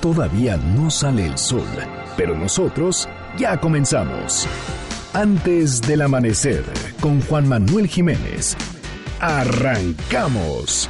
Todavía no sale el sol, pero nosotros ya comenzamos. Antes del amanecer, con Juan Manuel Jiménez. Arrancamos.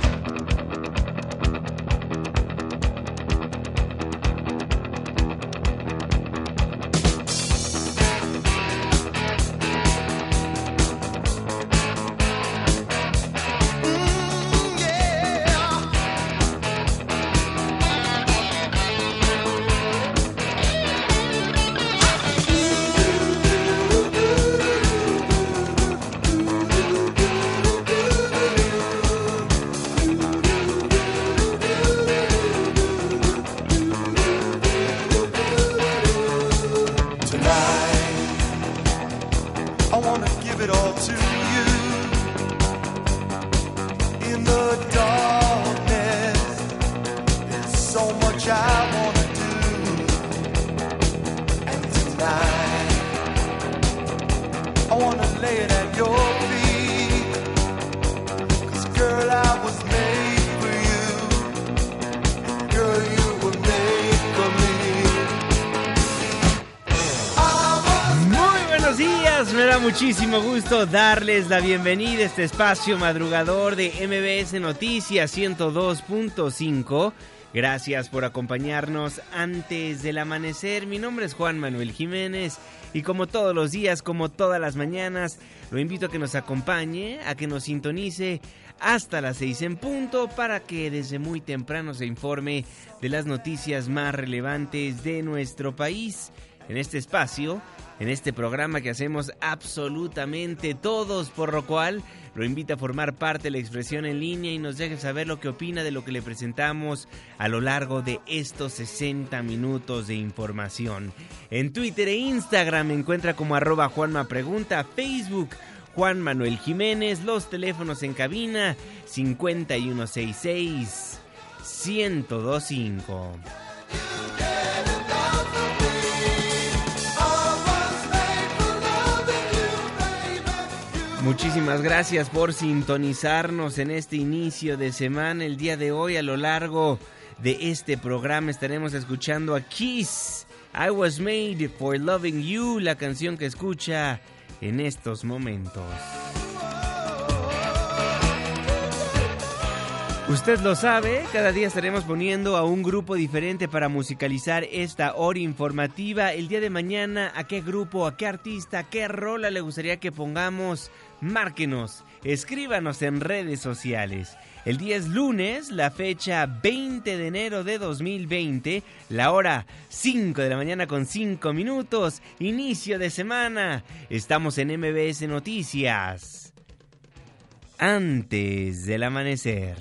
Darles la bienvenida a este espacio madrugador de MBS Noticias 102.5. Gracias por acompañarnos antes del amanecer. Mi nombre es Juan Manuel Jiménez y como todos los días, como todas las mañanas, lo invito a que nos acompañe, a que nos sintonice hasta las 6 en punto para que desde muy temprano se informe de las noticias más relevantes de nuestro país. En este espacio en este programa que hacemos absolutamente todos, por lo cual lo invita a formar parte de la expresión en línea y nos deje saber lo que opina de lo que le presentamos a lo largo de estos 60 minutos de información. En Twitter e Instagram me encuentra como arroba Juanma Pregunta, Facebook Juan Manuel Jiménez, los teléfonos en cabina 5166 1025. Muchísimas gracias por sintonizarnos en este inicio de semana. El día de hoy a lo largo de este programa estaremos escuchando a Kiss. I was made for loving you, la canción que escucha en estos momentos. Usted lo sabe, cada día estaremos poniendo a un grupo diferente para musicalizar esta hora informativa. El día de mañana, ¿a qué grupo, a qué artista, a qué rola le gustaría que pongamos? Márquenos, escríbanos en redes sociales. El día es lunes, la fecha 20 de enero de 2020, la hora 5 de la mañana con 5 minutos, inicio de semana. Estamos en MBS Noticias. Antes del amanecer.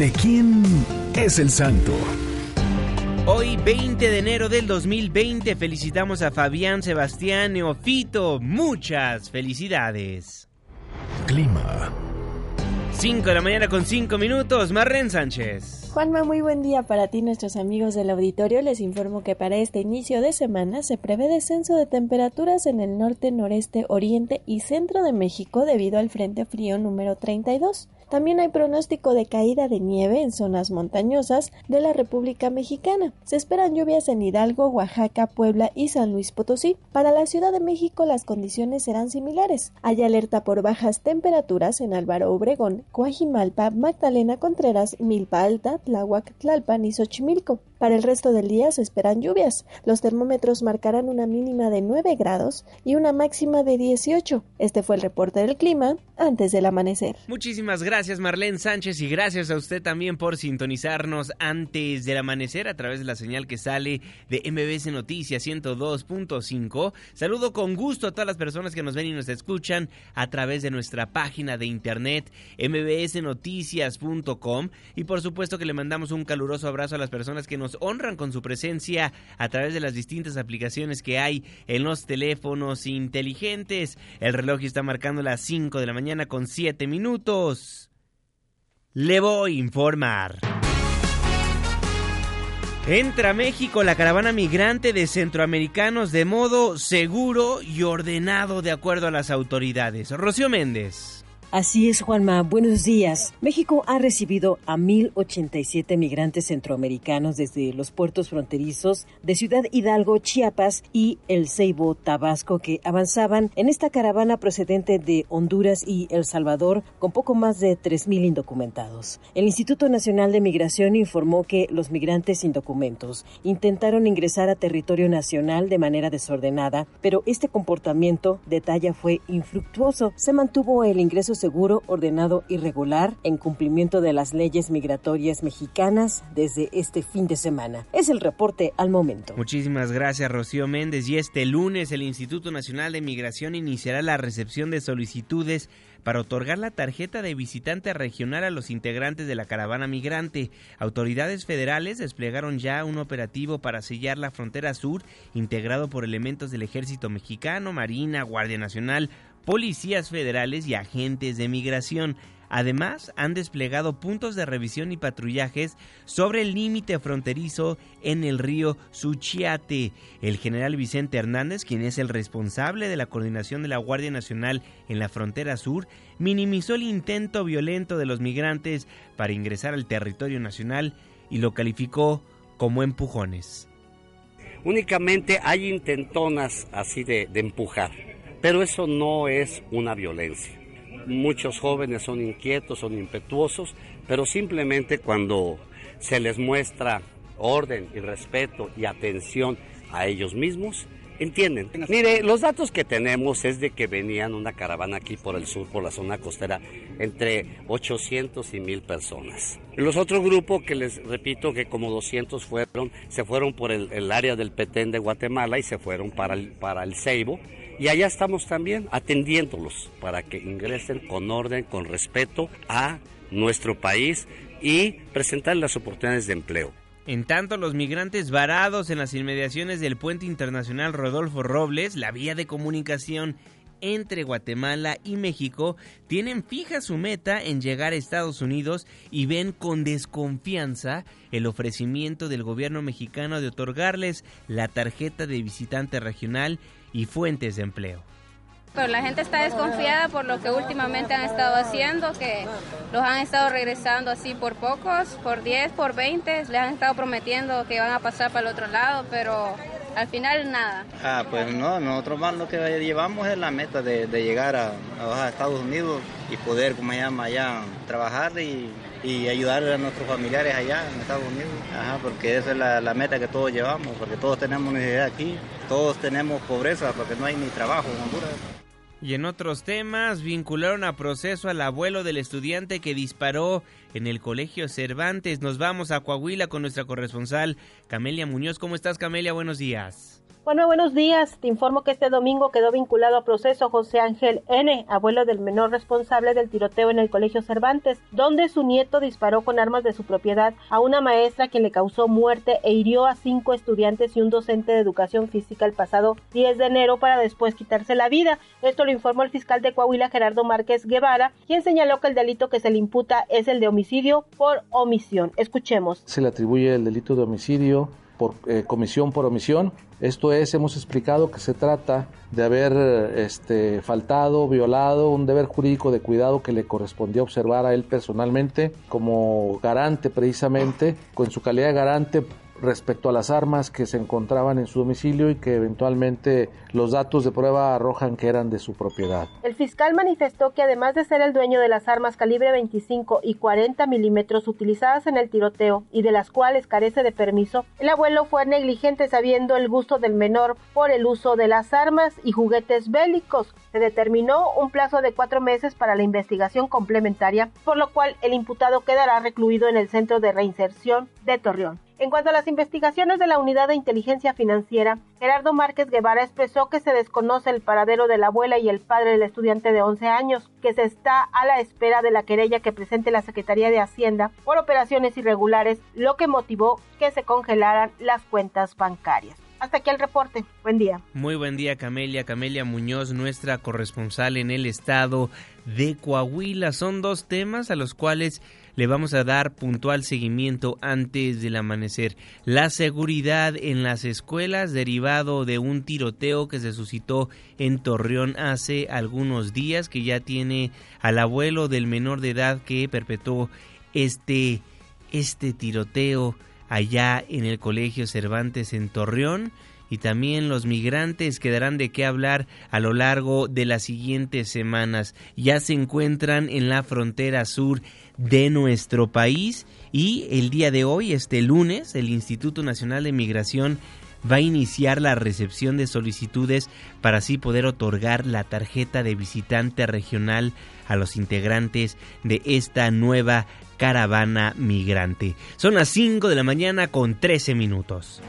¿De quién es el santo? Hoy 20 de enero del 2020 felicitamos a Fabián Sebastián Neofito. Muchas felicidades. Clima. 5 de la mañana con 5 minutos. Marren Sánchez. Juanma, muy buen día para ti, nuestros amigos del auditorio. Les informo que para este inicio de semana se prevé descenso de temperaturas en el norte, noreste, oriente y centro de México debido al Frente Frío número 32. También hay pronóstico de caída de nieve en zonas montañosas de la República Mexicana. Se esperan lluvias en Hidalgo, Oaxaca, Puebla y San Luis Potosí. Para la Ciudad de México las condiciones serán similares. Hay alerta por bajas temperaturas en Álvaro Obregón, Coajimalpa, Magdalena Contreras, Milpa Alta, Tláhuac, Tlalpan y Xochimilco. Para el resto del día se esperan lluvias. Los termómetros marcarán una mínima de 9 grados y una máxima de 18. Este fue el reporte del clima antes del amanecer. Muchísimas gracias Marlene Sánchez y gracias a usted también por sintonizarnos antes del amanecer a través de la señal que sale de MBS Noticias 102.5. Saludo con gusto a todas las personas que nos ven y nos escuchan a través de nuestra página de internet mbsnoticias.com y por supuesto que le mandamos un caluroso abrazo a las personas que nos honran con su presencia a través de las distintas aplicaciones que hay en los teléfonos inteligentes. El reloj está marcando las 5 de la mañana con 7 minutos. Le voy a informar. Entra a México la caravana migrante de centroamericanos de modo seguro y ordenado de acuerdo a las autoridades. Rocío Méndez. Así es, Juanma. Buenos días. México ha recibido a 1.087 migrantes centroamericanos desde los puertos fronterizos de Ciudad Hidalgo, Chiapas y El Ceibo, Tabasco, que avanzaban en esta caravana procedente de Honduras y El Salvador con poco más de 3.000 indocumentados. El Instituto Nacional de Migración informó que los migrantes sin documentos intentaron ingresar a territorio nacional de manera desordenada, pero este comportamiento, detalla, fue infructuoso. Se mantuvo el ingreso seguro, ordenado y regular en cumplimiento de las leyes migratorias mexicanas desde este fin de semana. Es el reporte al momento. Muchísimas gracias, Rocío Méndez. Y este lunes el Instituto Nacional de Migración iniciará la recepción de solicitudes para otorgar la tarjeta de visitante regional a los integrantes de la caravana migrante. Autoridades federales desplegaron ya un operativo para sellar la frontera sur, integrado por elementos del ejército mexicano, Marina, Guardia Nacional, policías federales y agentes de migración. Además, han desplegado puntos de revisión y patrullajes sobre el límite fronterizo en el río Suchiate. El general Vicente Hernández, quien es el responsable de la coordinación de la Guardia Nacional en la frontera sur, minimizó el intento violento de los migrantes para ingresar al territorio nacional y lo calificó como empujones. Únicamente hay intentonas así de, empujar pero eso no es una violencia. Muchos jóvenes son inquietos, son impetuosos, pero simplemente cuando se les muestra orden y respeto y atención a ellos mismos, entienden. Mire, los datos que tenemos es de que venían una caravana aquí por el sur, por la zona costera, entre 800 y 1000 personas. Los otros grupos que les repito que como 200 fueron, se fueron por el, área del Petén de Guatemala y se fueron para el, para el Ceibo y allá estamos también atendiéndolos para que ingresen con orden, con respeto a nuestro país y presentar las oportunidades de empleo. En tanto, los migrantes varados en las inmediaciones del puente internacional Rodolfo Robles, la vía de comunicación entre Guatemala y México tienen fija su meta en llegar a Estados Unidos y ven con desconfianza el ofrecimiento del gobierno mexicano de otorgarles la tarjeta de visitante regional y fuentes de empleo. Pero la gente está desconfiada por lo que últimamente han estado haciendo, que los han estado regresando así por pocos, por 10, por 20, les han estado prometiendo que van a pasar para el otro lado, pero al final nada. Ah, pues no, nosotros más lo que llevamos es la meta de, llegar a, a, Estados Unidos y poder, como se llama, allá trabajar y, y, ayudar a nuestros familiares allá en Estados Unidos. Ajá, porque esa es la, la, meta que todos llevamos, porque todos tenemos necesidad aquí, todos tenemos pobreza porque no hay ni trabajo en Honduras. Y en otros temas, vincularon a proceso al abuelo del estudiante que disparó en el Colegio Cervantes. Nos vamos a Coahuila con nuestra corresponsal Camelia Muñoz. ¿Cómo estás, Camelia? Buenos días. Bueno, buenos días. Te informo que este domingo quedó vinculado a proceso José Ángel N., abuelo del menor responsable del tiroteo en el Colegio Cervantes, donde su nieto disparó con armas de su propiedad a una maestra que le causó muerte e hirió a cinco estudiantes y un docente de educación física el pasado 10 de enero para después quitarse la vida. Esto lo informó el fiscal de Coahuila Gerardo Márquez Guevara, quien señaló que el delito que se le imputa es el de homicidio por omisión. Escuchemos. Se le atribuye el delito de homicidio por eh, comisión por omisión. Esto es, hemos explicado que se trata de haber este, faltado, violado un deber jurídico de cuidado que le correspondía observar a él personalmente como garante precisamente, con su calidad de garante respecto a las armas que se encontraban en su domicilio y que eventualmente los datos de prueba arrojan que eran de su propiedad. El fiscal manifestó que además de ser el dueño de las armas calibre 25 y 40 milímetros utilizadas en el tiroteo y de las cuales carece de permiso, el abuelo fue negligente sabiendo el gusto del menor por el uso de las armas y juguetes bélicos. Se determinó un plazo de cuatro meses para la investigación complementaria, por lo cual el imputado quedará recluido en el Centro de Reinserción de Torreón. En cuanto a las investigaciones de la Unidad de Inteligencia Financiera, Gerardo Márquez Guevara expresó que se desconoce el paradero de la abuela y el padre del estudiante de 11 años, que se está a la espera de la querella que presente la Secretaría de Hacienda por operaciones irregulares, lo que motivó que se congelaran las cuentas bancarias. Hasta aquí el reporte. Buen día. Muy buen día, Camelia. Camelia Muñoz, nuestra corresponsal en el estado de Coahuila. Son dos temas a los cuales le vamos a dar puntual seguimiento antes del amanecer. La seguridad en las escuelas derivado de un tiroteo que se suscitó en Torreón hace algunos días, que ya tiene al abuelo del menor de edad que perpetró este, este tiroteo allá en el Colegio Cervantes en Torreón y también los migrantes quedarán de qué hablar a lo largo de las siguientes semanas. Ya se encuentran en la frontera sur de nuestro país y el día de hoy, este lunes, el Instituto Nacional de Migración va a iniciar la recepción de solicitudes para así poder otorgar la tarjeta de visitante regional a los integrantes de esta nueva caravana migrante. Son las 5 de la mañana con 13 minutos.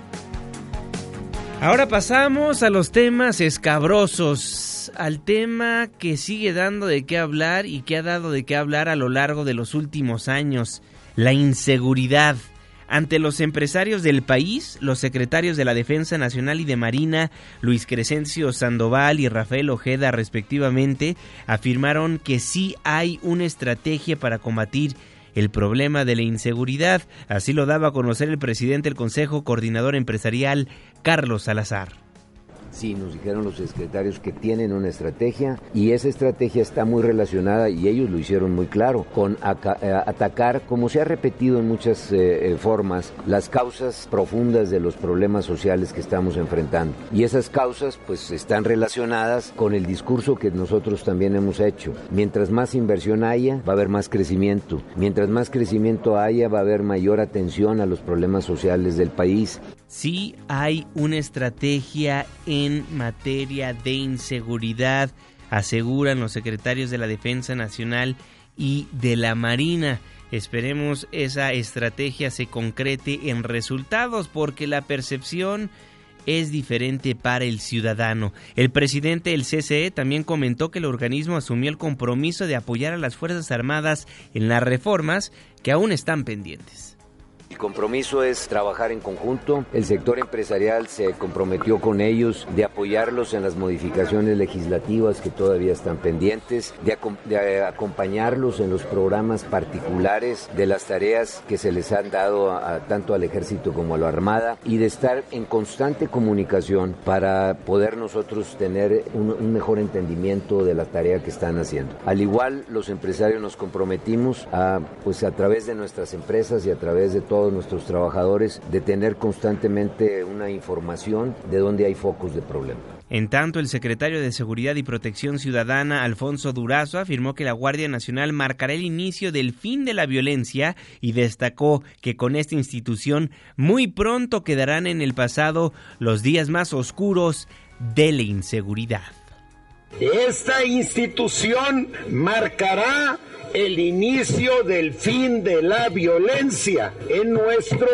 Ahora pasamos a los temas escabrosos, al tema que sigue dando de qué hablar y que ha dado de qué hablar a lo largo de los últimos años, la inseguridad. Ante los empresarios del país, los secretarios de la Defensa Nacional y de Marina, Luis Crescencio Sandoval y Rafael Ojeda respectivamente, afirmaron que sí hay una estrategia para combatir el problema de la inseguridad. Así lo daba a conocer el presidente del Consejo Coordinador Empresarial, Carlos Salazar. Sí, nos dijeron los secretarios que tienen una estrategia y esa estrategia está muy relacionada, y ellos lo hicieron muy claro, con eh, atacar, como se ha repetido en muchas eh, eh, formas, las causas profundas de los problemas sociales que estamos enfrentando. Y esas causas pues están relacionadas con el discurso que nosotros también hemos hecho. Mientras más inversión haya, va a haber más crecimiento. Mientras más crecimiento haya, va a haber mayor atención a los problemas sociales del país sí hay una estrategia en materia de inseguridad, aseguran los secretarios de la Defensa Nacional y de la Marina. Esperemos esa estrategia se concrete en resultados porque la percepción es diferente para el ciudadano. El presidente del CCE también comentó que el organismo asumió el compromiso de apoyar a las Fuerzas Armadas en las reformas que aún están pendientes. El compromiso es trabajar en conjunto. El sector empresarial se comprometió con ellos de apoyarlos en las modificaciones legislativas que todavía están pendientes, de, acompañarlos en los programas particulares de las tareas que se les han dado tanto al ejército como a la armada y de estar en constante comunicación para poder nosotros tener un, un mejor entendimiento de la tarea que están haciendo. Al igual los empresarios nos comprometimos a pues a través de nuestras empresas y a través de todo nuestros trabajadores de tener constantemente una información de dónde hay focos de problema. En tanto, el secretario de Seguridad y Protección Ciudadana, Alfonso Durazo, afirmó que la Guardia Nacional marcará el inicio del fin de la violencia y destacó que con esta institución muy pronto quedarán en el pasado los días más oscuros de la inseguridad. Esta institución marcará el inicio del fin de la violencia en nuestro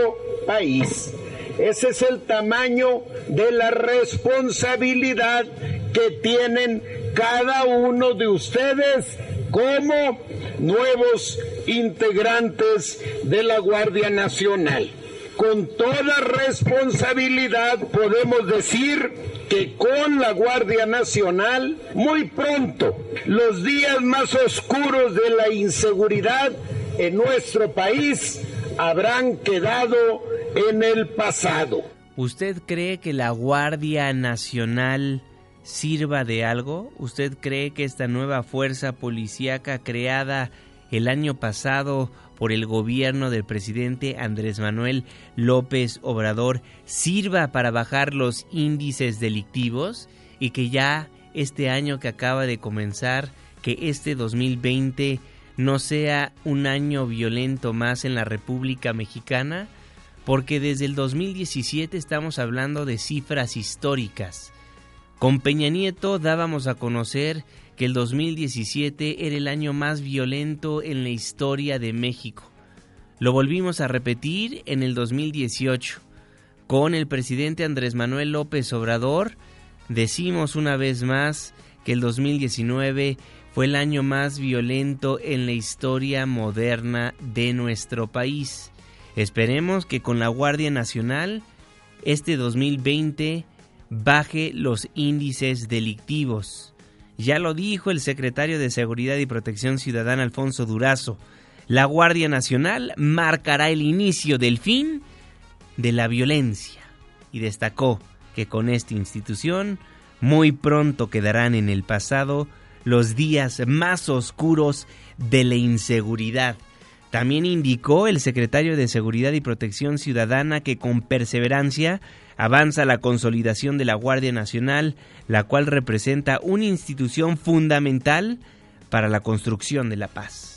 país. Ese es el tamaño de la responsabilidad que tienen cada uno de ustedes como nuevos integrantes de la Guardia Nacional. Con toda responsabilidad podemos decir que con la Guardia Nacional muy pronto los días más oscuros de la inseguridad en nuestro país habrán quedado en el pasado. ¿Usted cree que la Guardia Nacional sirva de algo? ¿Usted cree que esta nueva fuerza policíaca creada el año pasado por el gobierno del presidente Andrés Manuel López Obrador sirva para bajar los índices delictivos y que ya este año que acaba de comenzar, que este 2020 no sea un año violento más en la República Mexicana, porque desde el 2017 estamos hablando de cifras históricas. Con Peña Nieto dábamos a conocer que el 2017 era el año más violento en la historia de México. Lo volvimos a repetir en el 2018. Con el presidente Andrés Manuel López Obrador, decimos una vez más que el 2019 fue el año más violento en la historia moderna de nuestro país. Esperemos que con la Guardia Nacional este 2020 baje los índices delictivos. Ya lo dijo el secretario de Seguridad y Protección Ciudadana Alfonso Durazo. La Guardia Nacional marcará el inicio del fin de la violencia y destacó que con esta institución muy pronto quedarán en el pasado los días más oscuros de la inseguridad. También indicó el secretario de Seguridad y Protección Ciudadana que con perseverancia avanza la consolidación de la Guardia Nacional, la cual representa una institución fundamental para la construcción de la paz.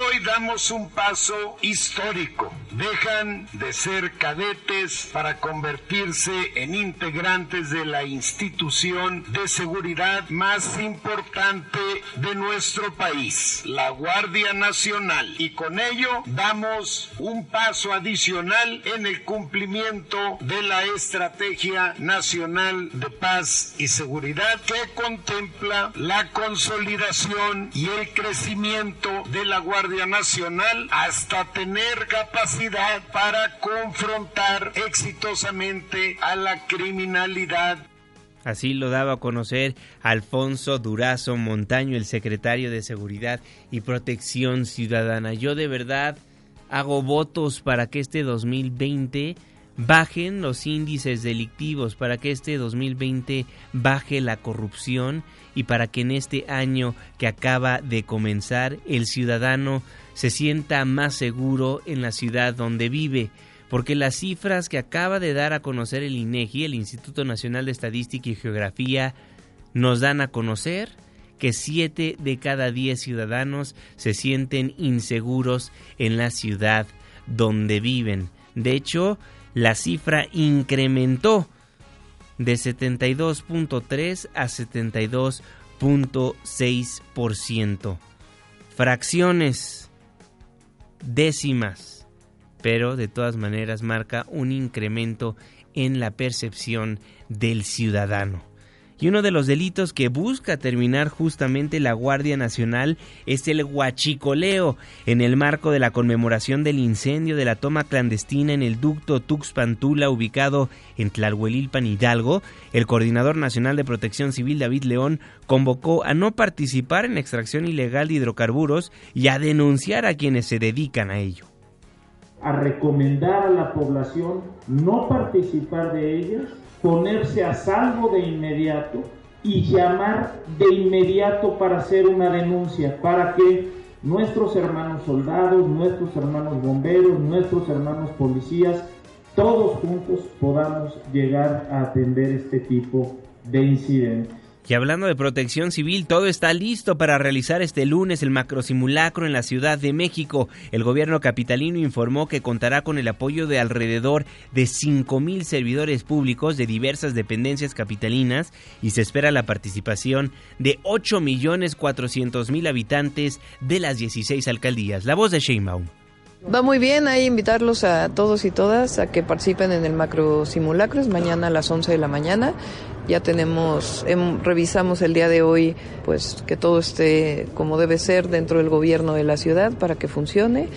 Hoy damos un paso histórico. Dejan de ser cadetes para convertirse en integrantes de la institución de seguridad más importante de nuestro país, la Guardia Nacional. Y con ello damos un paso adicional en el cumplimiento de la Estrategia Nacional de Paz y Seguridad que contempla la consolidación y el crecimiento de la Guardia Nacional hasta tener capacidad para confrontar exitosamente a la criminalidad. Así lo daba a conocer Alfonso Durazo Montaño, el secretario de Seguridad y Protección Ciudadana. Yo de verdad hago votos para que este 2020 bajen los índices delictivos, para que este 2020 baje la corrupción y para que en este año que acaba de comenzar el ciudadano se sienta más seguro en la ciudad donde vive, porque las cifras que acaba de dar a conocer el INEGI, el Instituto Nacional de Estadística y Geografía, nos dan a conocer que 7 de cada 10 ciudadanos se sienten inseguros en la ciudad donde viven. De hecho, la cifra incrementó de 72.3 a 72.6%. Fracciones, décimas, pero de todas maneras marca un incremento en la percepción del ciudadano. Y uno de los delitos que busca terminar justamente la Guardia Nacional es el huachicoleo en el marco de la conmemoración del incendio de la toma clandestina en el ducto Tuxpantula ubicado en Tlalhuelilpan Hidalgo. El coordinador nacional de Protección Civil David León convocó a no participar en la extracción ilegal de hidrocarburos y a denunciar a quienes se dedican a ello. A recomendar a la población no participar de ellas ponerse a salvo de inmediato y llamar de inmediato para hacer una denuncia, para que nuestros hermanos soldados, nuestros hermanos bomberos, nuestros hermanos policías, todos juntos podamos llegar a atender este tipo de incidentes. Y hablando de protección civil, todo está listo para realizar este lunes el macrosimulacro en la Ciudad de México. El gobierno capitalino informó que contará con el apoyo de alrededor de 5.000 servidores públicos de diversas dependencias capitalinas y se espera la participación de 8.400.000 habitantes de las 16 alcaldías. La voz de Sheinbaum. Va muy bien, ahí invitarlos a todos y todas a que participen en el macro simulacro, es mañana a las 11 de la mañana. Ya tenemos, em, revisamos el día de hoy, pues que todo esté como debe ser dentro del gobierno de la ciudad para que funcione.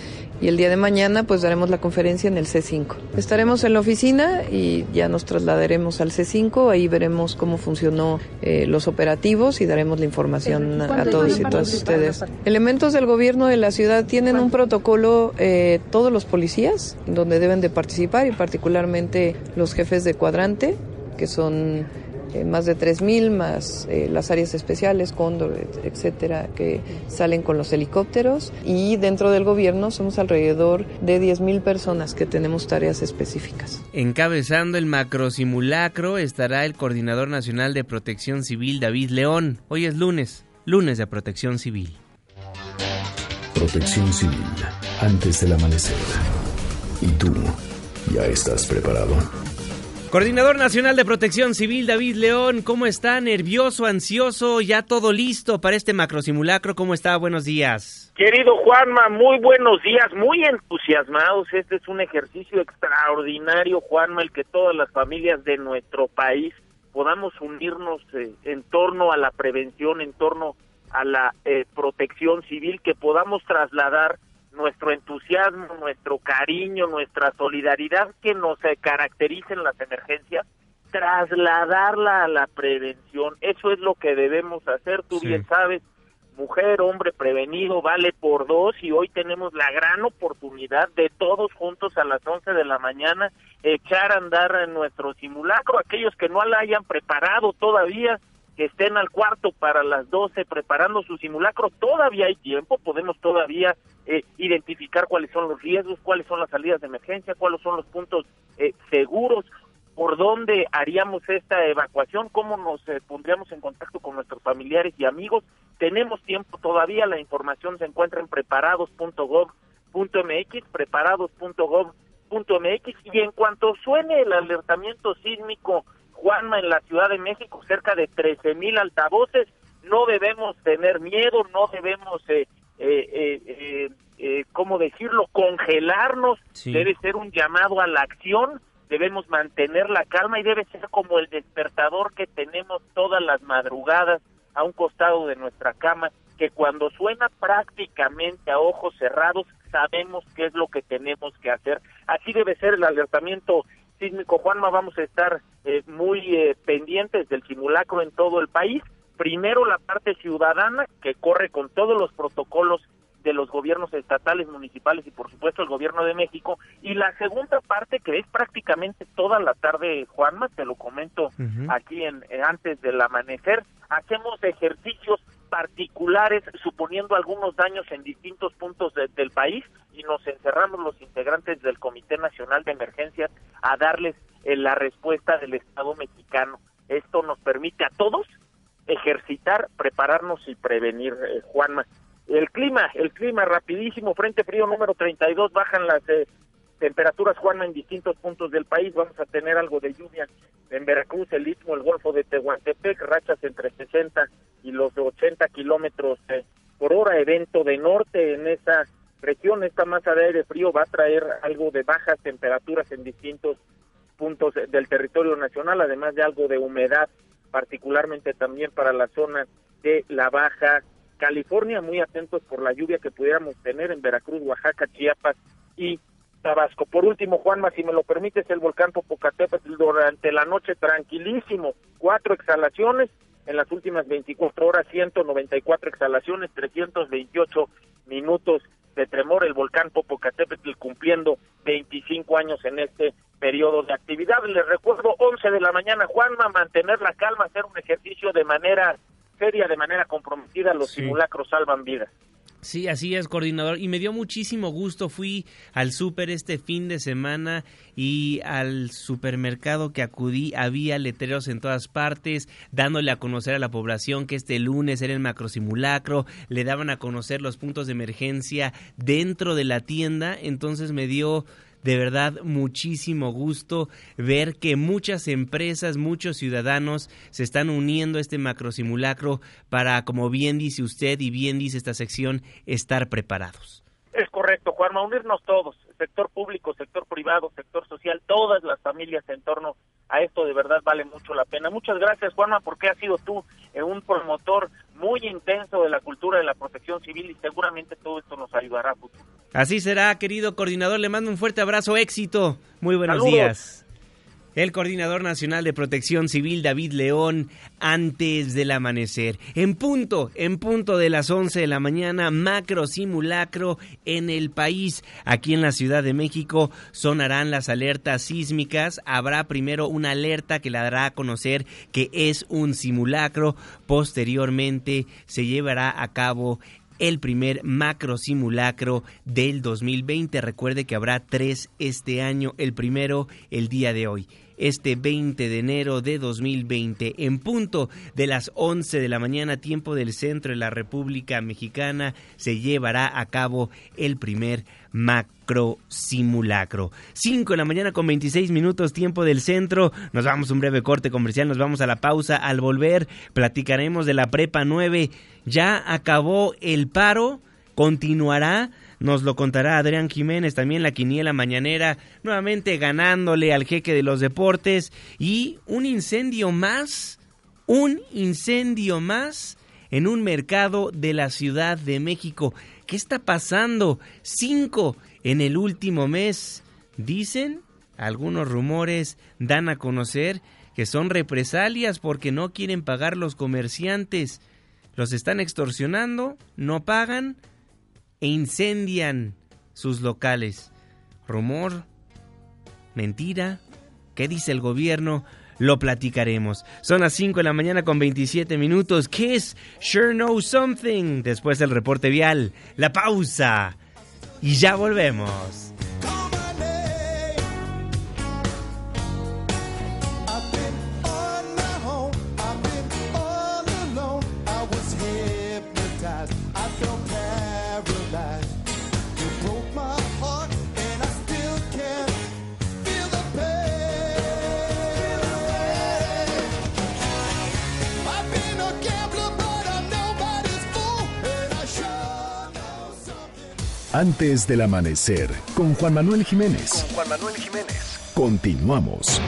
Y el día de mañana, pues daremos la conferencia en el C5. Estaremos en la oficina y ya nos trasladaremos al C5. Ahí veremos cómo funcionó eh, los operativos y daremos la información a todos y todas ustedes. Elementos del gobierno de la ciudad tienen un protocolo, eh, todos los policías, donde deben de participar y particularmente los jefes de cuadrante, que son eh, más de 3.000, más eh, las áreas especiales, Cóndor, etcétera, que salen con los helicópteros. Y dentro del gobierno somos alrededor de 10.000 personas que tenemos tareas específicas. Encabezando el macro simulacro estará el Coordinador Nacional de Protección Civil, David León. Hoy es lunes, lunes de Protección Civil. Protección Civil, antes del amanecer. ¿Y tú ya estás preparado? Coordinador Nacional de Protección Civil, David León, ¿cómo está? ¿Nervioso, ansioso? ¿Ya todo listo para este macro simulacro? ¿Cómo está? Buenos días. Querido Juanma, muy buenos días, muy entusiasmados. Este es un ejercicio extraordinario, Juanma, el que todas las familias de nuestro país podamos unirnos eh, en torno a la prevención, en torno a la eh, protección civil, que podamos trasladar nuestro entusiasmo, nuestro cariño, nuestra solidaridad que nos caracteriza en las emergencias, trasladarla a la prevención. Eso es lo que debemos hacer, tú bien sabes, mujer, hombre prevenido vale por dos y hoy tenemos la gran oportunidad de todos juntos a las 11 de la mañana echar a andar en nuestro simulacro, aquellos que no la hayan preparado todavía, que estén al cuarto para las 12 preparando su simulacro, todavía hay tiempo, podemos todavía eh, identificar cuáles son los riesgos, cuáles son las salidas de emergencia, cuáles son los puntos eh, seguros, por dónde haríamos esta evacuación, cómo nos eh, pondríamos en contacto con nuestros familiares y amigos. Tenemos tiempo todavía, la información se encuentra en preparados.gov.mx, preparados.gov.mx y en cuanto suene el alertamiento sísmico Juanma en la Ciudad de México, cerca de 13 mil altavoces, no debemos tener miedo, no debemos eh, eh, eh, eh, ¿cómo decirlo?, congelarnos, debe ser un llamado a la acción, debemos mantener la calma y debe ser como el despertador que tenemos todas las madrugadas a un costado de nuestra cama, que cuando suena prácticamente a ojos cerrados sabemos qué es lo que tenemos que hacer. Así debe ser el alertamiento sísmico. Juanma, vamos a estar eh, muy eh, pendientes del simulacro en todo el país primero la parte ciudadana que corre con todos los protocolos de los gobiernos estatales, municipales y por supuesto el gobierno de México y la segunda parte que es prácticamente toda la tarde Juanma, te lo comento aquí en eh, antes del amanecer, hacemos ejercicios particulares suponiendo algunos daños en distintos puntos del país y nos encerramos los integrantes del Comité Nacional de Emergencias a darles eh, la respuesta del Estado mexicano. Esto nos permite a todos ejercitar, prepararnos y prevenir, eh, Juanma. El clima, el clima rapidísimo, frente frío número 32, bajan las eh, temperaturas, Juanma, en distintos puntos del país. Vamos a tener algo de lluvia en Veracruz, el Istmo, el Golfo de Tehuantepec, rachas entre 60 y los 80 kilómetros eh, por hora. Evento de norte en esa región, esta masa de aire frío va a traer algo de bajas temperaturas en distintos puntos del territorio nacional, además de algo de humedad particularmente también para la zona de la Baja California, muy atentos por la lluvia que pudiéramos tener en Veracruz, Oaxaca, Chiapas y Tabasco. Por último, Juanma, si me lo permites, el volcán Popocatépetl durante la noche tranquilísimo, cuatro exhalaciones, en las últimas 24 horas 194 exhalaciones, 328 minutos de tremor, el volcán Popocatépetl cumpliendo 25 años en este periodo de actividad. Les recuerdo, 11 de la mañana, Juanma, mantener la calma, hacer un ejercicio de manera seria, de manera comprometida, los simulacros salvan vidas. Sí, así es, coordinador. Y me dio muchísimo gusto. Fui al súper este fin de semana y al supermercado que acudí había letreros en todas partes, dándole a conocer a la población que este lunes era el macrosimulacro, le daban a conocer los puntos de emergencia dentro de la tienda. Entonces me dio de verdad muchísimo gusto ver que muchas empresas, muchos ciudadanos se están uniendo a este macro simulacro para, como bien dice usted y bien dice esta sección, estar preparados. Correcto, Juanma, unirnos todos, sector público, sector privado, sector social, todas las familias en torno a esto de verdad vale mucho la pena. Muchas gracias, Juanma, porque has sido tú eh, un promotor muy intenso de la cultura de la protección civil y seguramente todo esto nos ayudará a futuro. Así será, querido coordinador. Le mando un fuerte abrazo, éxito. Muy buenos días. El coordinador nacional de protección civil David León antes del amanecer. En punto, en punto de las 11 de la mañana, macro simulacro en el país. Aquí en la Ciudad de México sonarán las alertas sísmicas. Habrá primero una alerta que la dará a conocer que es un simulacro. Posteriormente se llevará a cabo el primer macro simulacro del 2020. Recuerde que habrá tres este año, el primero el día de hoy. Este 20 de enero de 2020 en punto de las 11 de la mañana tiempo del centro de la República Mexicana se llevará a cabo el primer macro simulacro. 5 de la mañana con 26 minutos tiempo del centro. Nos vamos a un breve corte comercial, nos vamos a la pausa. Al volver platicaremos de la prepa 9. Ya acabó el paro, continuará nos lo contará Adrián Jiménez, también la quiniela mañanera, nuevamente ganándole al jeque de los deportes. Y un incendio más, un incendio más en un mercado de la Ciudad de México. ¿Qué está pasando? Cinco en el último mes. Dicen, algunos rumores dan a conocer que son represalias porque no quieren pagar los comerciantes. Los están extorsionando, no pagan, e incendian sus locales. Rumor, mentira, ¿qué dice el gobierno? Lo platicaremos. Son las 5 de la mañana con 27 minutos. ¿Qué es Sure Know Something? Después del reporte vial, la pausa. Y ya volvemos. Antes del amanecer, con Juan Manuel Jiménez. Con Juan Manuel Jiménez. Continuamos.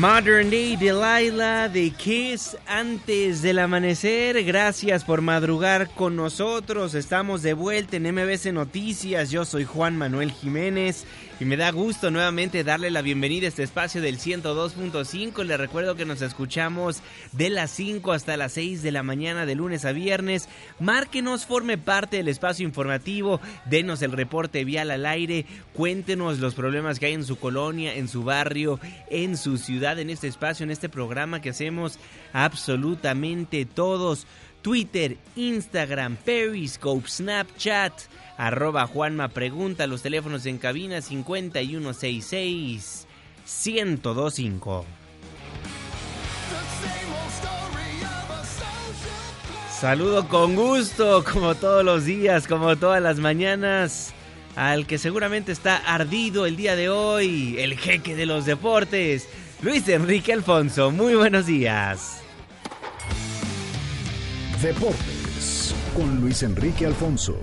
Modern Day Delilah de Kiss antes del amanecer. Gracias por madrugar con nosotros. Estamos de vuelta en MBC Noticias. Yo soy Juan Manuel Jiménez y me da gusto nuevamente darle la bienvenida a este espacio del 102.5. Le recuerdo que nos escuchamos de las 5 hasta las 6 de la mañana de lunes a viernes. Márquenos, forme parte del espacio informativo, denos el reporte vial al aire, cuéntenos los problemas que hay en su colonia, en su barrio, en su ciudad, en este espacio, en este programa que hacemos absolutamente todos. Twitter, Instagram, Periscope, Snapchat arroba Juanma Pregunta, los teléfonos en cabina 5166 1025. Saludo con gusto, como todos los días, como todas las mañanas, al que seguramente está ardido el día de hoy, el jeque de los deportes, Luis Enrique Alfonso. Muy buenos días. Deportes con Luis Enrique Alfonso.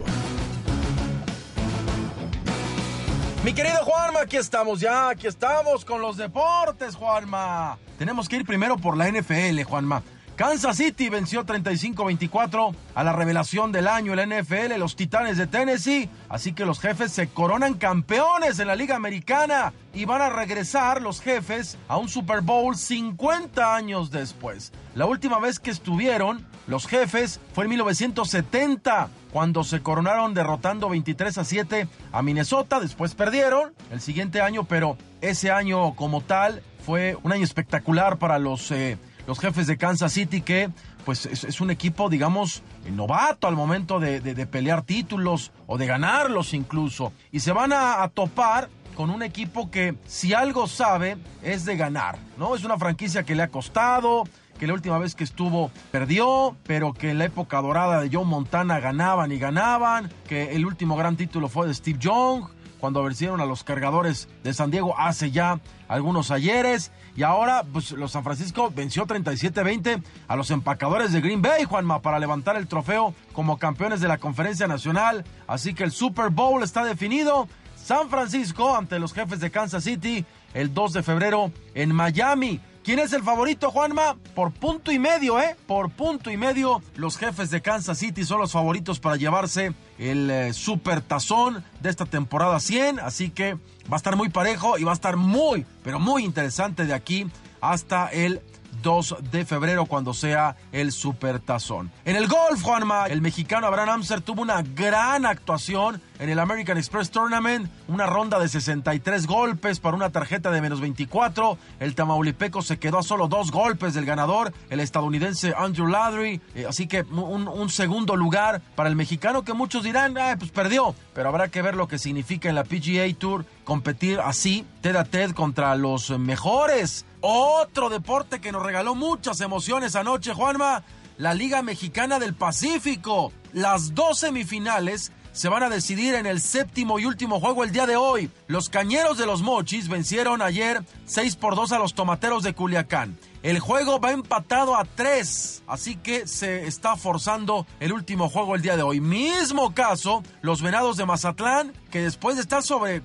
Mi querido Juanma, aquí estamos ya, aquí estamos con los deportes, Juanma. Tenemos que ir primero por la NFL, Juanma. Kansas City venció 35-24 a la revelación del año en la NFL, los Titanes de Tennessee. Así que los jefes se coronan campeones en la Liga Americana y van a regresar los jefes a un Super Bowl 50 años después. La última vez que estuvieron los jefes fue en 1970 cuando se coronaron derrotando 23 a 7 a Minnesota, después perdieron el siguiente año, pero ese año como tal fue un año espectacular para los, eh, los jefes de Kansas City que pues es, un equipo, digamos, novato al momento de, pelear títulos o de ganarlos incluso. Y se van a, a topar con un equipo que si algo sabe es de ganar, ¿no? Es una franquicia que le ha costado, que la última vez que estuvo perdió, pero que en la época dorada de Joe Montana ganaban y ganaban, que el último gran título fue de Steve Young, cuando vencieron a los cargadores de San Diego hace ya algunos ayeres. Y ahora, pues los San Francisco venció 37-20 a los empacadores de Green Bay, Juanma, para levantar el trofeo como campeones de la Conferencia Nacional. Así que el Super Bowl está definido. San Francisco ante los jefes de Kansas City el 2 de febrero en Miami. ¿Quién es el favorito, Juanma? Por punto y medio, ¿eh? Por punto y medio, los jefes de Kansas City son los favoritos para llevarse el eh, super tazón de esta temporada 100. Así que va a estar muy parejo y va a estar muy, pero muy interesante de aquí hasta el 2 de febrero cuando sea el Supertazón. En el golf, Juanma, el mexicano Abraham Amser tuvo una gran actuación en el American Express Tournament, una ronda de 63 golpes para una tarjeta de menos 24. El tamaulipeco se quedó a solo dos golpes del ganador, el estadounidense Andrew Ladry. Eh, así que un, segundo lugar para el mexicano que muchos dirán, pues perdió. Pero habrá que ver lo que significa en la PGA Tour competir así, TED a TED contra los mejores. Otro deporte que nos regaló muchas emociones anoche, Juanma, la Liga Mexicana del Pacífico. Las dos semifinales se van a decidir en el séptimo y último juego el día de hoy. Los Cañeros de los Mochis vencieron ayer 6 por 2 a los Tomateros de Culiacán. El juego va empatado a 3, así que se está forzando el último juego el día de hoy. Mismo caso, los Venados de Mazatlán, que después de estar sobre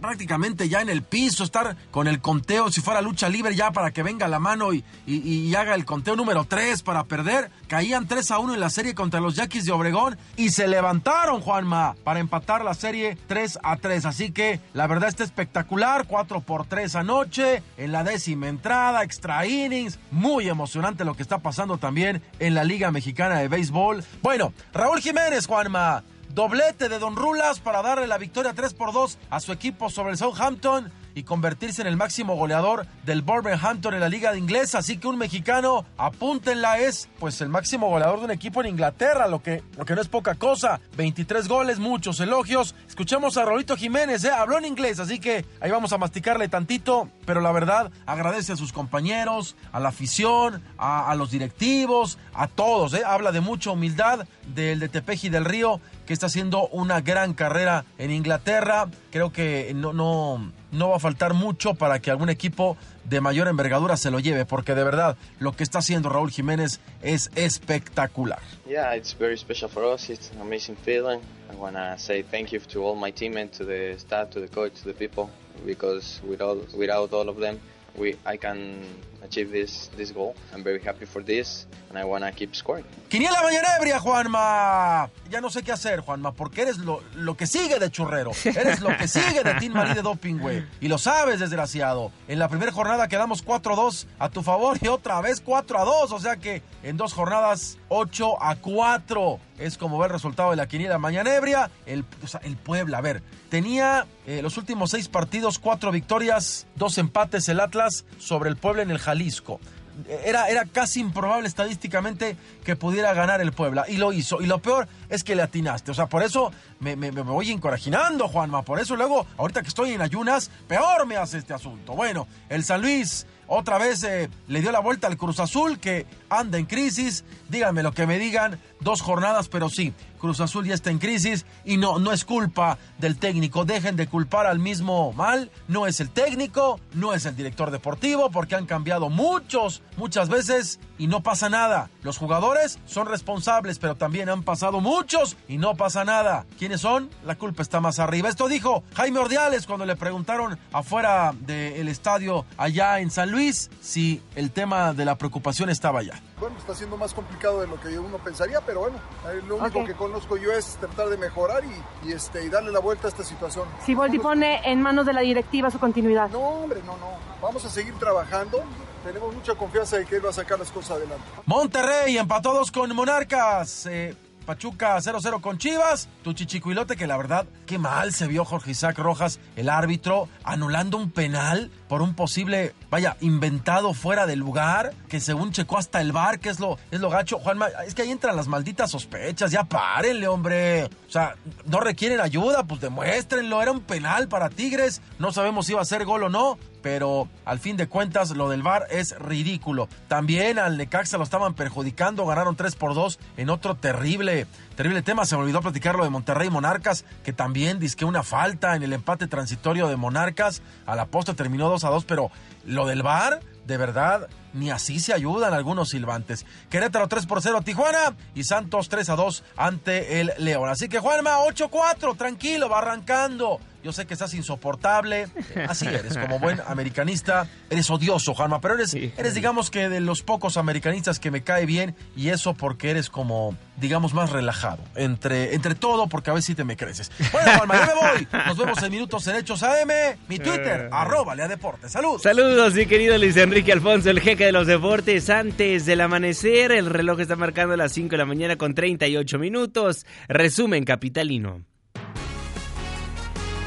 prácticamente ya en el piso, estar con el conteo, si fuera lucha libre ya para que venga la mano y, y, haga el conteo número 3 para perder, caían 3 a 1 en la serie contra los Yaquis de Obregón y se levantaron, Juanma, para empatar la serie 3 a 3. Así que la verdad está espectacular, 4 por 3 anoche, en la décima entrada, extra innings, muy emocionante lo que está pasando también en la Liga Mexicana de Béisbol. Bueno, Raúl Jiménez, Juanma Doblete de Don Rulas para darle la victoria 3 por 2 a su equipo sobre el Southampton y convertirse en el máximo goleador del Hampton en la liga de inglesa. Así que un mexicano, apúntenla, es pues el máximo goleador de un equipo en Inglaterra, lo que, lo que no es poca cosa. 23 goles, muchos elogios. Escuchemos a Rolito Jiménez, ¿eh? habló en inglés, así que ahí vamos a masticarle tantito, pero la verdad agradece a sus compañeros, a la afición, a, los directivos, a todos. ¿eh? Habla de mucha humildad del de Tepeji del Río que está haciendo una gran carrera en Inglaterra. Creo que no, no va a faltar mucho para que algún equipo de mayor envergadura se lo lleve, porque de verdad lo que está haciendo Raúl Jiménez es espectacular. Yeah, it's very special for us. It's an amazing feeling. I want to say thank you to all my team and to the staff, to the coach, to the people, because without without all of them, we I can achieve this this goal. I'm very happy for this and I wanna keep scoring. Quiniela Mañanebria, Juanma. Ya no sé qué hacer, Juanma, porque eres lo, lo que sigue de churrero. Eres lo que sigue de Team Marie de Doping. Y lo sabes, desgraciado. En la primera jornada quedamos 4-2 a tu favor y otra vez 4-2. O sea que en dos jornadas 8 a 4. Es como ver el resultado de la quiniela mañanebria. El, el Puebla, a ver, tenía eh, los últimos seis partidos, cuatro victorias, dos empates el Atlas sobre el Puebla en el Jalisco. Era, era, casi improbable estadísticamente que pudiera ganar el Puebla. Y lo hizo. Y lo peor es que le atinaste. O sea, por eso me, voy encorajinando, Juanma. Por eso luego, ahorita que estoy en ayunas, peor me hace este asunto. Bueno, el San Luis otra vez eh, le dio la vuelta al Cruz Azul que anda en crisis. Díganme lo que me digan. Dos jornadas, pero sí, Cruz Azul ya está en crisis y no, no es culpa del técnico. Dejen de culpar al mismo mal. No es el técnico, no es el director deportivo, porque han cambiado muchos, muchas veces y no pasa nada. Los jugadores son responsables, pero también han pasado muchos y no pasa nada. ¿Quiénes son? La culpa está más arriba. Esto dijo Jaime Ordiales cuando le preguntaron afuera del estadio allá en San Luis si el tema de la preocupación estaba allá. Bueno, está siendo más complicado de lo que uno pensaría, pero bueno, lo único que conozco yo es tratar de mejorar y, este, y darle la vuelta a esta situación. Si Volti pone en manos de la directiva su continuidad. No, hombre, no, no. Vamos a seguir trabajando. Tenemos mucha confianza de que él va a sacar las cosas adelante. Monterrey empató dos con Monarcas. Eh, Pachuca 0-0 con Chivas. Tu chichicuilote que la verdad, qué mal se vio Jorge Isaac Rojas, el árbitro, anulando un penal por un posible, vaya, inventado fuera del lugar, que según checó hasta el bar, que es lo, es lo gacho. Juanma, es que ahí entran las malditas sospechas, ya párenle, hombre. O sea, no requieren ayuda, pues demuéstrenlo. Era un penal para Tigres. No sabemos si iba a ser gol o no pero al fin de cuentas lo del VAR es ridículo. También al Necaxa lo estaban perjudicando, ganaron 3 por 2 en otro terrible, terrible tema. Se me olvidó platicar lo de Monterrey Monarcas, que también disque una falta en el empate transitorio de Monarcas. A la posta terminó 2 a 2, pero lo del VAR, de verdad, ni así se ayudan algunos silbantes. Querétaro 3 por 0 a Tijuana y Santos 3 a 2 ante el León. Así que Juanma 8-4, tranquilo, va arrancando. Yo sé que estás insoportable, así eres, como buen americanista, eres odioso, Juanma, pero eres, eres digamos que de los pocos americanistas que me cae bien y eso porque eres como, digamos, más relajado, entre, entre todo porque a ver si te me creces. Bueno, Juanma, ya me voy, nos vemos en Minutos en Hechos AM, mi Twitter, arroba Lea Deportes, saludos. Saludos, mi querido Luis Enrique Alfonso, el jeque de los deportes, antes del amanecer, el reloj está marcando las 5 de la mañana con 38 minutos, resumen capitalino.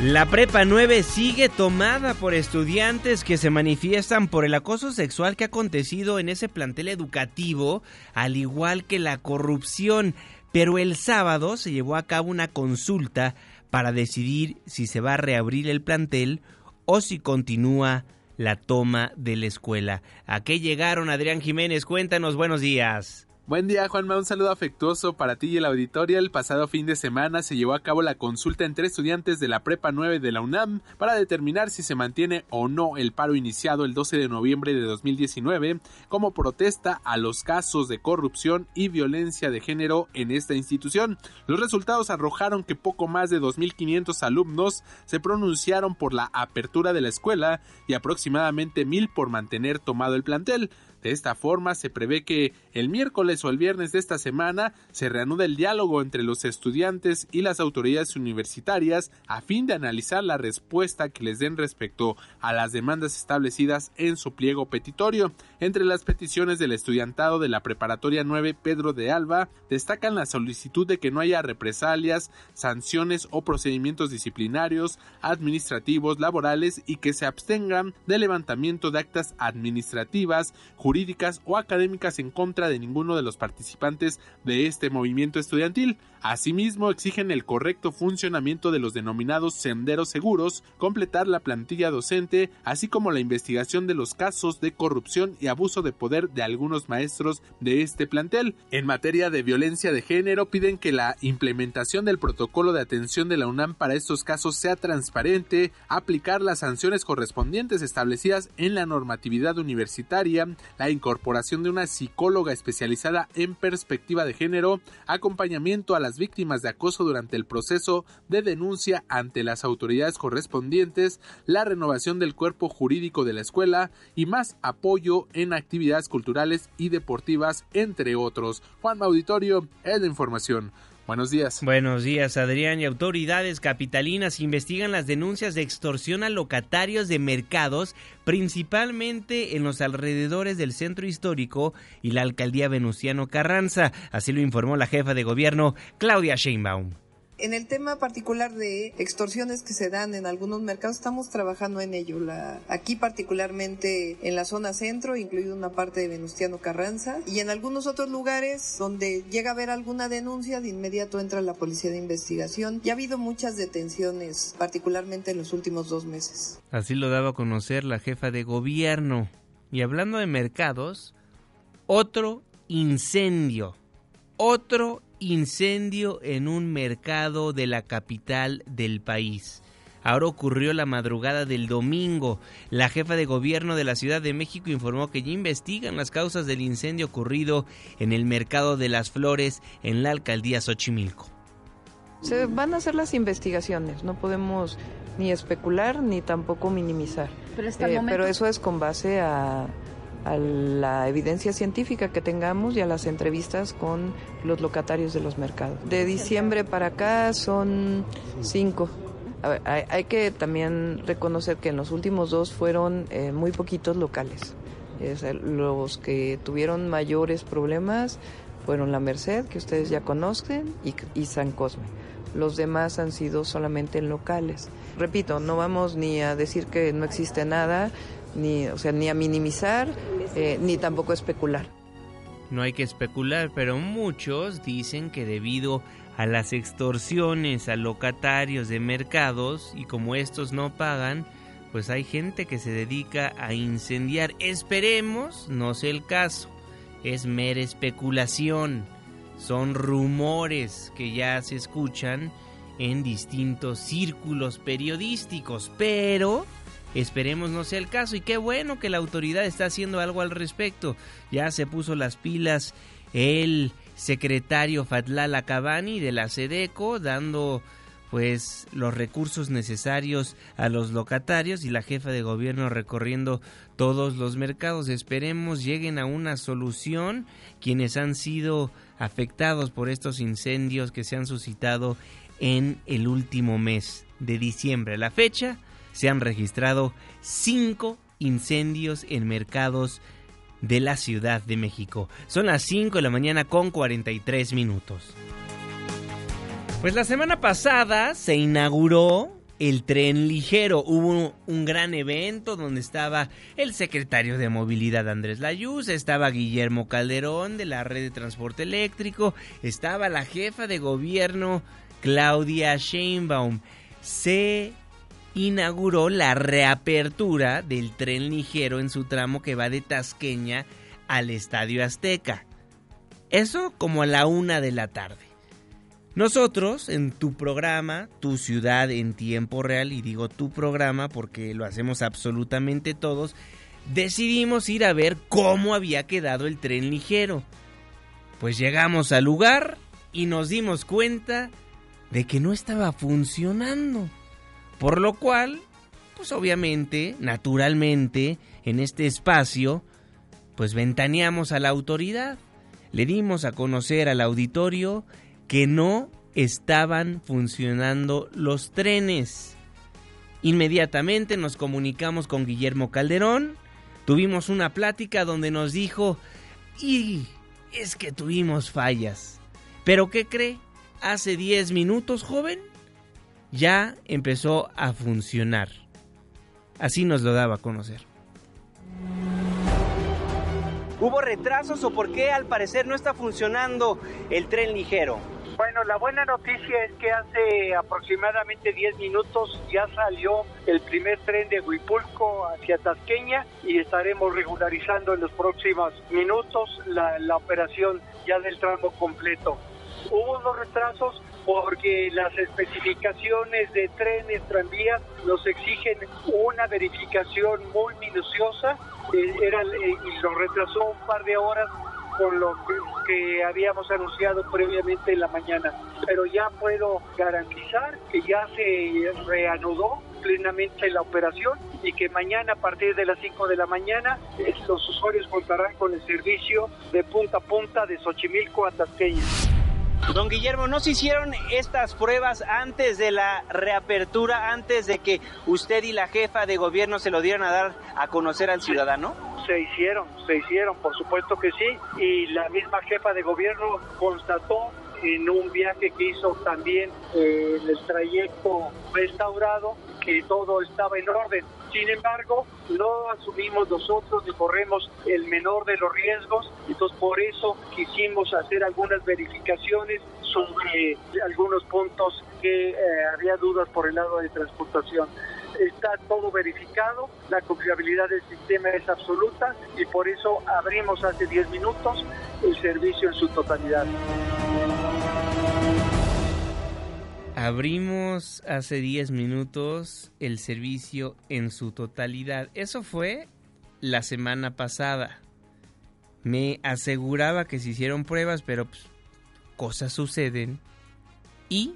La Prepa 9 sigue tomada por estudiantes que se manifiestan por el acoso sexual que ha acontecido en ese plantel educativo, al igual que la corrupción. Pero el sábado se llevó a cabo una consulta para decidir si se va a reabrir el plantel o si continúa la toma de la escuela. ¿A qué llegaron, Adrián Jiménez? Cuéntanos, buenos días. Buen día, Juanma. Un saludo afectuoso para ti y el auditorio. El pasado fin de semana se llevó a cabo la consulta entre estudiantes de la Prepa 9 de la UNAM para determinar si se mantiene o no el paro iniciado el 12 de noviembre de 2019 como protesta a los casos de corrupción y violencia de género en esta institución. Los resultados arrojaron que poco más de 2.500 alumnos se pronunciaron por la apertura de la escuela y aproximadamente 1.000 por mantener tomado el plantel. De esta forma, se prevé que el miércoles o el viernes de esta semana se reanude el diálogo entre los estudiantes y las autoridades universitarias a fin de analizar la respuesta que les den respecto a las demandas establecidas en su pliego petitorio. Entre las peticiones del estudiantado de la Preparatoria 9 Pedro de Alba destacan la solicitud de que no haya represalias, sanciones o procedimientos disciplinarios, administrativos, laborales y que se abstengan del levantamiento de actas administrativas, jurídicas o académicas en contra de ninguno de los participantes de este movimiento estudiantil. Asimismo, exigen el correcto funcionamiento de los denominados senderos seguros, completar la plantilla docente, así como la investigación de los casos de corrupción y abuso de poder de algunos maestros de este plantel. En materia de violencia de género, piden que la implementación del protocolo de atención de la UNAM para estos casos sea transparente, aplicar las sanciones correspondientes establecidas en la normatividad universitaria, la incorporación de una psicóloga especializada en perspectiva de género, acompañamiento a las víctimas de acoso durante el proceso de denuncia ante las autoridades correspondientes, la renovación del cuerpo jurídico de la escuela y más apoyo en actividades culturales y deportivas, entre otros. Juan Auditorio es la información. Buenos días. Buenos días, Adrián. Y autoridades capitalinas investigan las denuncias de extorsión a locatarios de mercados, principalmente en los alrededores del centro histórico y la alcaldía Venustiano Carranza. Así lo informó la jefa de gobierno, Claudia Sheinbaum. En el tema particular de extorsiones que se dan en algunos mercados, estamos trabajando en ello. Aquí particularmente en la zona centro, incluido una parte de Venustiano Carranza, y en algunos otros lugares donde llega a haber alguna denuncia, de inmediato entra la policía de investigación. Y ha habido muchas detenciones, particularmente en los últimos dos meses. Así lo daba a conocer la jefa de gobierno. Y hablando de mercados, otro incendio. Otro incendio en un mercado de la capital del país. Ahora ocurrió la madrugada del domingo. La jefa de gobierno de la Ciudad de México informó que ya investigan las causas del incendio ocurrido en el mercado de las flores en la alcaldía Xochimilco. Se van a hacer las investigaciones, no podemos ni especular ni tampoco minimizar. Pero, eh, pero eso es con base a, a la evidencia científica que tengamos y a las entrevistas con los locatarios de los mercados. De diciembre para acá son cinco. hay, que también reconocer que en los últimos dos fueron eh, muy poquitos locales. los que tuvieron mayores problemas fueron la Merced, que ustedes ya conocen, y, y San Cosme. Los demás han sido solamente en locales. Repito, no vamos ni a decir que no existe nada, ni, o sea, ni a minimizar, eh, ni tampoco a especular. No hay que especular, pero muchos dicen que debido a las extorsiones a locatarios de mercados y como estos no pagan, pues hay gente que se dedica a incendiar. Esperemos no sea el caso. Es mera especulación. Son rumores que ya se escuchan en distintos círculos periodísticos, pero Esperemos no sea el caso y qué bueno que la autoridad está haciendo algo al respecto. Ya se puso las pilas el secretario Fatlala Cabani de la SEDECO dando pues los recursos necesarios a los locatarios y la jefa de gobierno recorriendo todos los mercados. Esperemos lleguen a una solución quienes han sido afectados por estos incendios que se han suscitado en el último mes de diciembre. La fecha se han registrado cinco incendios en mercados de la Ciudad de México. Son las 5 de la mañana con 43 minutos. Pues la semana pasada se inauguró el tren ligero. Hubo un gran evento donde estaba el secretario de Movilidad Andrés Layuz, estaba Guillermo Calderón de la red de transporte eléctrico, estaba la jefa de gobierno Claudia Sheinbaum. Se inauguró la reapertura del tren ligero en su tramo que va de Tasqueña al Estadio Azteca. Eso como a la una de la tarde. Nosotros en tu programa, tu ciudad en tiempo real, y digo tu programa porque lo hacemos absolutamente todos, decidimos ir a ver cómo había quedado el tren ligero. Pues llegamos al lugar y nos dimos cuenta de que no estaba funcionando. Por lo cual, pues obviamente, naturalmente, en este espacio, pues ventaneamos a la autoridad. Le dimos a conocer al auditorio que no estaban funcionando los trenes. Inmediatamente nos comunicamos con Guillermo Calderón, tuvimos una plática donde nos dijo, y es que tuvimos fallas. Pero ¿qué cree? Hace 10 minutos, joven, ya empezó a funcionar. Así nos lo daba a conocer. ¿Hubo retrasos o por qué al parecer no está funcionando el tren ligero? Bueno, la buena noticia es que hace aproximadamente 10 minutos ya salió el primer tren de Huipulco hacia Tasqueña y estaremos regularizando en los próximos minutos la, la operación ya del tramo completo. Hubo unos retrasos porque las especificaciones de trenes, tranvías, nos exigen una verificación muy minuciosa eh, eh, y lo retrasó un par de horas con lo que, habíamos anunciado previamente en la mañana. Pero ya puedo garantizar que ya se reanudó plenamente la operación y que mañana a partir de las 5 de la mañana eh, los usuarios contarán con el servicio de punta a punta de Xochimilco a Tasqueña. Don Guillermo, ¿no se hicieron estas pruebas antes de la reapertura, antes de que usted y la jefa de gobierno se lo dieran a dar a conocer al ciudadano? Se hicieron, se hicieron, por supuesto que sí, y la misma jefa de gobierno constató en un viaje que hizo también eh, el trayecto restaurado que todo estaba en orden. Sin embargo, no asumimos nosotros ni corremos el menor de los riesgos, entonces por eso quisimos hacer algunas verificaciones sobre algunos puntos que eh, había dudas por el lado de transportación está todo verificado, la confiabilidad del sistema es absoluta y por eso abrimos hace 10 minutos el servicio en su totalidad. Abrimos hace 10 minutos el servicio en su totalidad. Eso fue la semana pasada. Me aseguraba que se hicieron pruebas, pero pues, cosas suceden y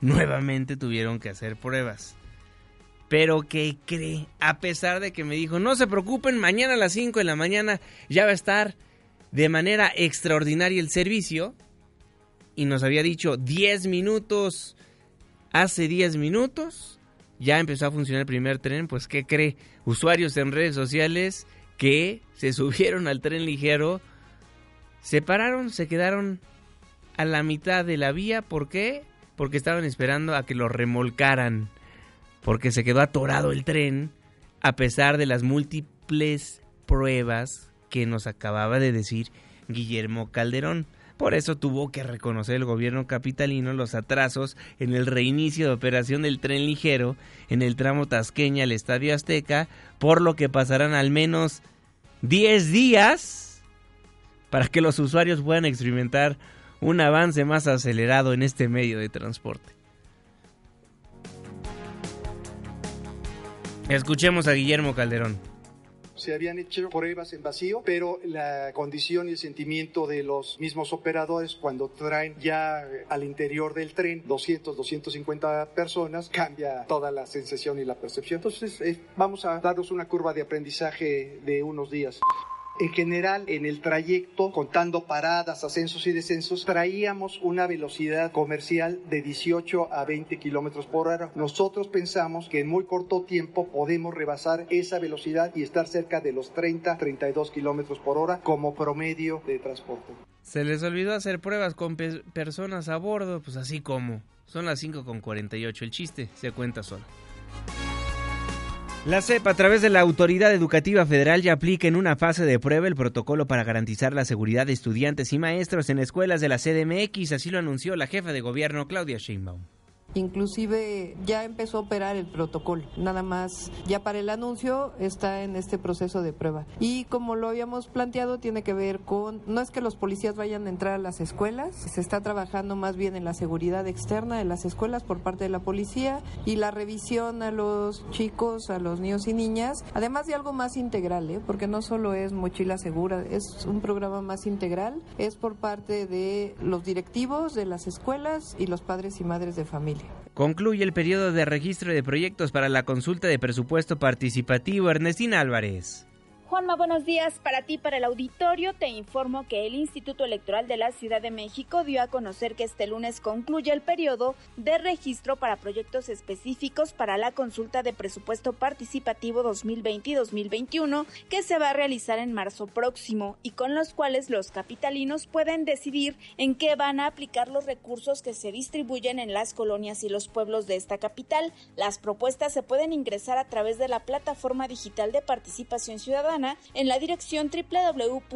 nuevamente tuvieron que hacer pruebas. Pero ¿qué cree? A pesar de que me dijo, no se preocupen, mañana a las 5 de la mañana ya va a estar de manera extraordinaria el servicio. Y nos había dicho 10 minutos hace 10 minutos ya empezó a funcionar el primer tren, pues ¿qué cree? Usuarios en redes sociales que se subieron al tren ligero, se pararon, se quedaron a la mitad de la vía, ¿por qué? Porque estaban esperando a que lo remolcaran, porque se quedó atorado el tren a pesar de las múltiples pruebas que nos acababa de decir Guillermo Calderón. Por eso tuvo que reconocer el gobierno capitalino los atrasos en el reinicio de operación del tren ligero en el tramo Tasqueña al Estadio Azteca, por lo que pasarán al menos 10 días para que los usuarios puedan experimentar un avance más acelerado en este medio de transporte. Escuchemos a Guillermo Calderón. Se habían hecho pruebas en vacío, pero la condición y el sentimiento de los mismos operadores cuando traen ya al interior del tren 200, 250 personas, cambia toda la sensación y la percepción. Entonces, eh, vamos a darnos una curva de aprendizaje de unos días. En general, en el trayecto, contando paradas, ascensos y descensos, traíamos una velocidad comercial de 18 a 20 kilómetros por hora. Nosotros pensamos que en muy corto tiempo podemos rebasar esa velocidad y estar cerca de los 30, 32 kilómetros por hora como promedio de transporte. Se les olvidó hacer pruebas con personas a bordo, pues así como. Son las 5 con 48. El chiste se cuenta solo. La CEP, a través de la Autoridad Educativa Federal, ya aplica en una fase de prueba el protocolo para garantizar la seguridad de estudiantes y maestros en escuelas de la CDMX, así lo anunció la jefa de gobierno Claudia Sheinbaum. Inclusive ya empezó a operar el protocolo, nada más ya para el anuncio está en este proceso de prueba. Y como lo habíamos planteado, tiene que ver con, no es que los policías vayan a entrar a las escuelas, se está trabajando más bien en la seguridad externa de las escuelas por parte de la policía y la revisión a los chicos, a los niños y niñas, además de algo más integral, ¿eh? porque no solo es mochila segura, es un programa más integral, es por parte de los directivos de las escuelas y los padres y madres de familia. Concluye el periodo de registro de proyectos para la consulta de presupuesto participativo. Ernestina Álvarez. Juanma, buenos días para ti, para el auditorio. Te informo que el Instituto Electoral de la Ciudad de México dio a conocer que este lunes concluye el periodo de registro para proyectos específicos para la consulta de presupuesto participativo 2020 y 2021 que se va a realizar en marzo próximo y con los cuales los capitalinos pueden decidir en qué van a aplicar los recursos que se distribuyen en las colonias y los pueblos de esta capital. Las propuestas se pueden ingresar a través de la plataforma digital de participación ciudadana en la dirección www.ism.mx,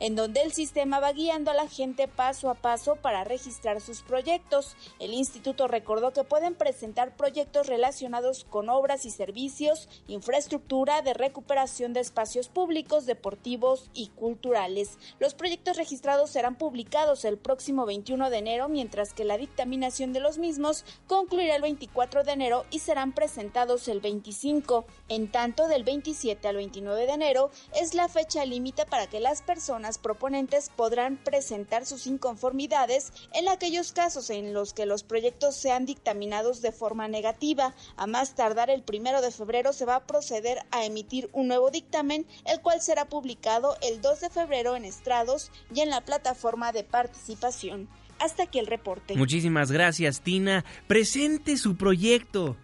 en donde el sistema va guiando a la gente paso a paso para registrar sus proyectos. El instituto recordó que pueden presentar proyectos relacionados con obras y servicios, infraestructura de recuperación de espacios públicos, deportivos y culturales. Los proyectos registrados serán publicados el próximo 21 de enero, mientras que la dictaminación de los mismos concluirá el 24 de enero y serán presentados el 25. En tanto, del 27 al 29 de enero es la fecha límite para que las personas proponentes podrán presentar sus inconformidades en aquellos casos en los que los proyectos sean dictaminados de forma negativa. A más tardar el primero de febrero se va a proceder a emitir un nuevo dictamen, el cual será publicado el 2 de febrero en estrados y en la plataforma de participación. Hasta aquí el reporte. Muchísimas gracias, Tina. Presente su proyecto.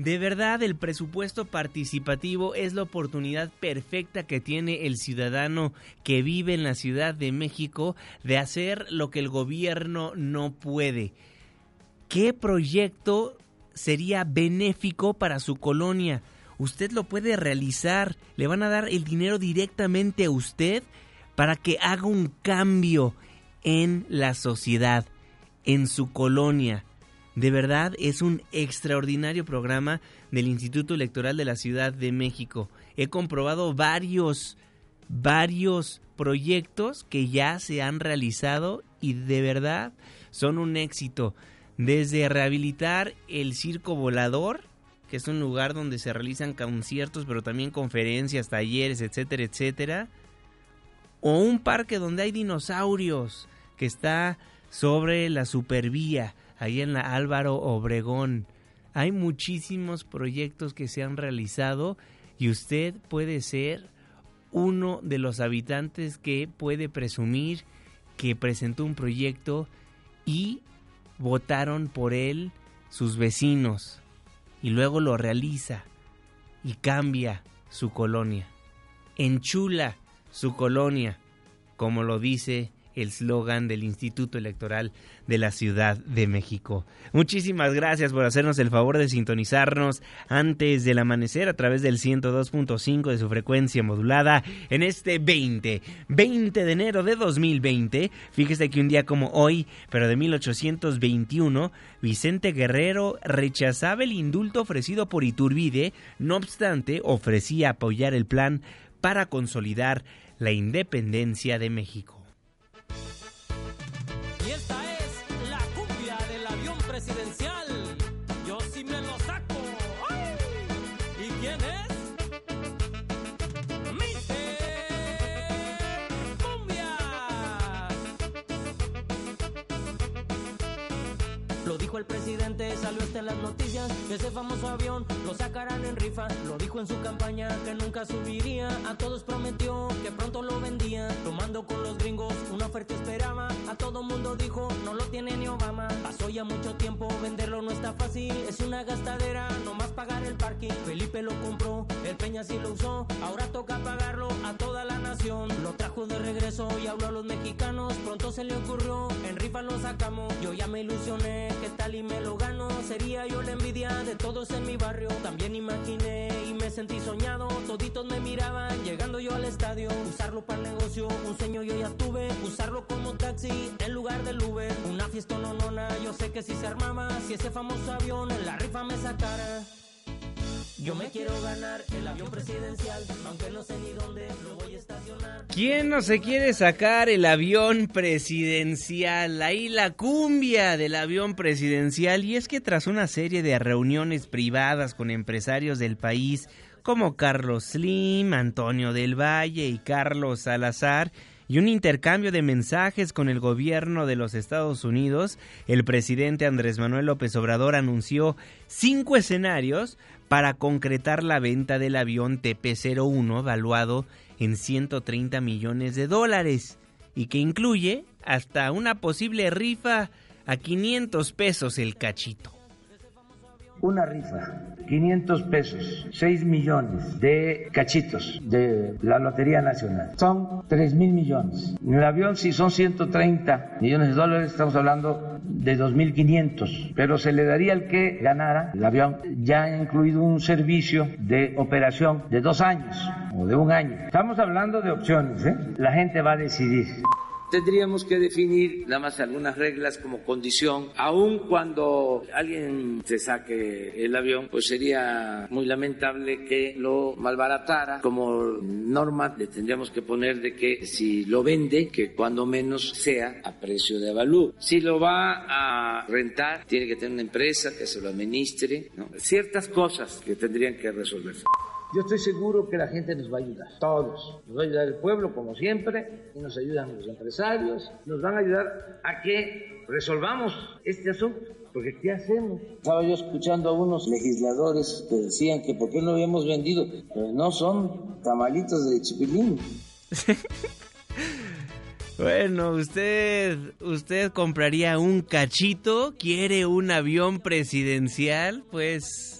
De verdad, el presupuesto participativo es la oportunidad perfecta que tiene el ciudadano que vive en la Ciudad de México de hacer lo que el gobierno no puede. ¿Qué proyecto sería benéfico para su colonia? Usted lo puede realizar. Le van a dar el dinero directamente a usted para que haga un cambio en la sociedad, en su colonia. De verdad es un extraordinario programa del Instituto Electoral de la Ciudad de México. He comprobado varios, varios proyectos que ya se han realizado y de verdad son un éxito. Desde rehabilitar el circo volador, que es un lugar donde se realizan conciertos, pero también conferencias, talleres, etcétera, etcétera. O un parque donde hay dinosaurios, que está sobre la supervía ahí en la Álvaro Obregón. Hay muchísimos proyectos que se han realizado y usted puede ser uno de los habitantes que puede presumir que presentó un proyecto y votaron por él sus vecinos y luego lo realiza y cambia su colonia. Enchula su colonia, como lo dice el slogan del Instituto Electoral de la Ciudad de México. Muchísimas gracias por hacernos el favor de sintonizarnos antes del amanecer a través del 102.5 de su frecuencia modulada en este 20, 20 de enero de 2020. Fíjese que un día como hoy, pero de 1821, Vicente Guerrero rechazaba el indulto ofrecido por Iturbide, no obstante ofrecía apoyar el plan para consolidar la independencia de México. Salió hasta en las noticias. Ese famoso avión lo sacarán en rifa. Lo dijo en su campaña que nunca subiría. A todos prometió que pronto lo vendía. Tomando con los gringos, una oferta esperaba. A todo mundo dijo, no lo tiene ni Obama. Pasó ya mucho tiempo, venderlo no está fácil. Es una gastadera, nomás pagar el parking. Felipe lo compró, el Peña sí lo usó. Ahora toca pagarlo a toda la nación. Lo trajo de regreso y habló a los mexicanos. Pronto se le ocurrió, en rifa lo sacamos. Yo ya me ilusioné, que tal y me lo gano. Sería yo la envidia de todos en mi barrio. También imaginé y me sentí soñado. Toditos me miraban, llegando yo al estadio. Usarlo para el negocio, un sueño yo ya tuve. Usarlo como taxi en lugar del Uber. Una fiesta no nona, yo sé que si se armaba, si ese famoso avión en la rifa me sacara. Yo me quiero ganar el avión presidencial, aunque no sé ni dónde lo voy a estacionar. ¿Quién no se quiere sacar el avión presidencial? Ahí la cumbia del avión presidencial. Y es que tras una serie de reuniones privadas con empresarios del país, como Carlos Slim, Antonio del Valle y Carlos Salazar, y un intercambio de mensajes con el gobierno de los Estados Unidos, el presidente Andrés Manuel López Obrador anunció cinco escenarios para concretar la venta del avión TP-01 valuado en 130 millones de dólares y que incluye hasta una posible rifa a 500 pesos el cachito. Una rifa, 500 pesos, 6 millones de cachitos de la Lotería Nacional. Son 3 mil millones. En el avión, si son 130 millones de dólares, estamos hablando de 2.500. Pero se le daría al que ganara el avión, ya incluido un servicio de operación de dos años o de un año. Estamos hablando de opciones, ¿eh? La gente va a decidir tendríamos que definir nada más algunas reglas como condición, aun cuando alguien se saque el avión, pues sería muy lamentable que lo malbaratara. Como norma le tendríamos que poner de que si lo vende, que cuando menos sea a precio de avalúo. Si lo va a rentar, tiene que tener una empresa que se lo administre, ¿no? ciertas cosas que tendrían que resolverse. Yo estoy seguro que la gente nos va a ayudar, todos. Nos va a ayudar el pueblo, como siempre, y nos ayudan los empresarios, nos van a ayudar a que resolvamos este asunto. Porque ¿qué hacemos? Estaba yo escuchando a unos legisladores que decían que por qué no habíamos vendido, pero no son tamalitos de chipilín. Bueno, usted, usted compraría un cachito, quiere un avión presidencial, pues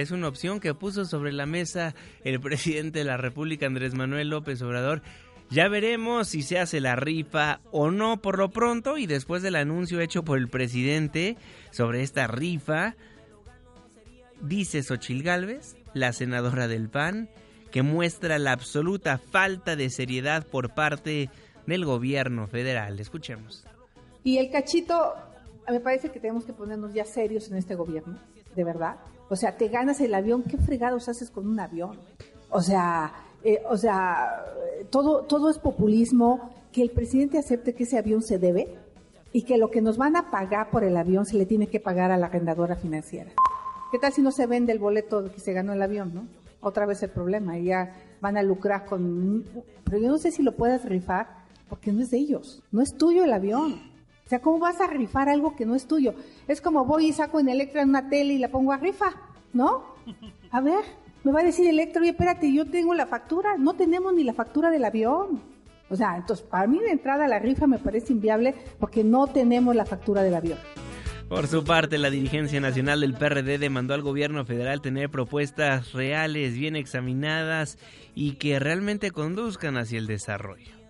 es una opción que puso sobre la mesa el presidente de la República, Andrés Manuel López Obrador. Ya veremos si se hace la rifa o no por lo pronto y después del anuncio hecho por el presidente sobre esta rifa, dice Xochil Gálvez, la senadora del PAN, que muestra la absoluta falta de seriedad por parte del gobierno federal. Escuchemos. Y el cachito, me parece que tenemos que ponernos ya serios en este gobierno, de verdad. O sea, te ganas el avión, ¿qué fregados haces con un avión? O sea, eh, o sea, todo, todo es populismo, que el presidente acepte que ese avión se debe y que lo que nos van a pagar por el avión se le tiene que pagar a la arrendadora financiera. ¿Qué tal si no se vende el boleto que se ganó el avión, no? Otra vez el problema, ya van a lucrar con... Pero yo no sé si lo puedes rifar porque no es de ellos, no es tuyo el avión. O sea, ¿cómo vas a rifar algo que no es tuyo? Es como voy y saco en Electra en una tele y la pongo a rifa, ¿no? A ver, me va a decir Electra, oye, espérate, yo tengo la factura, no tenemos ni la factura del avión. O sea, entonces para mí de entrada la rifa me parece inviable porque no tenemos la factura del avión. Por su parte, la dirigencia nacional del PRD demandó al gobierno federal tener propuestas reales, bien examinadas y que realmente conduzcan hacia el desarrollo.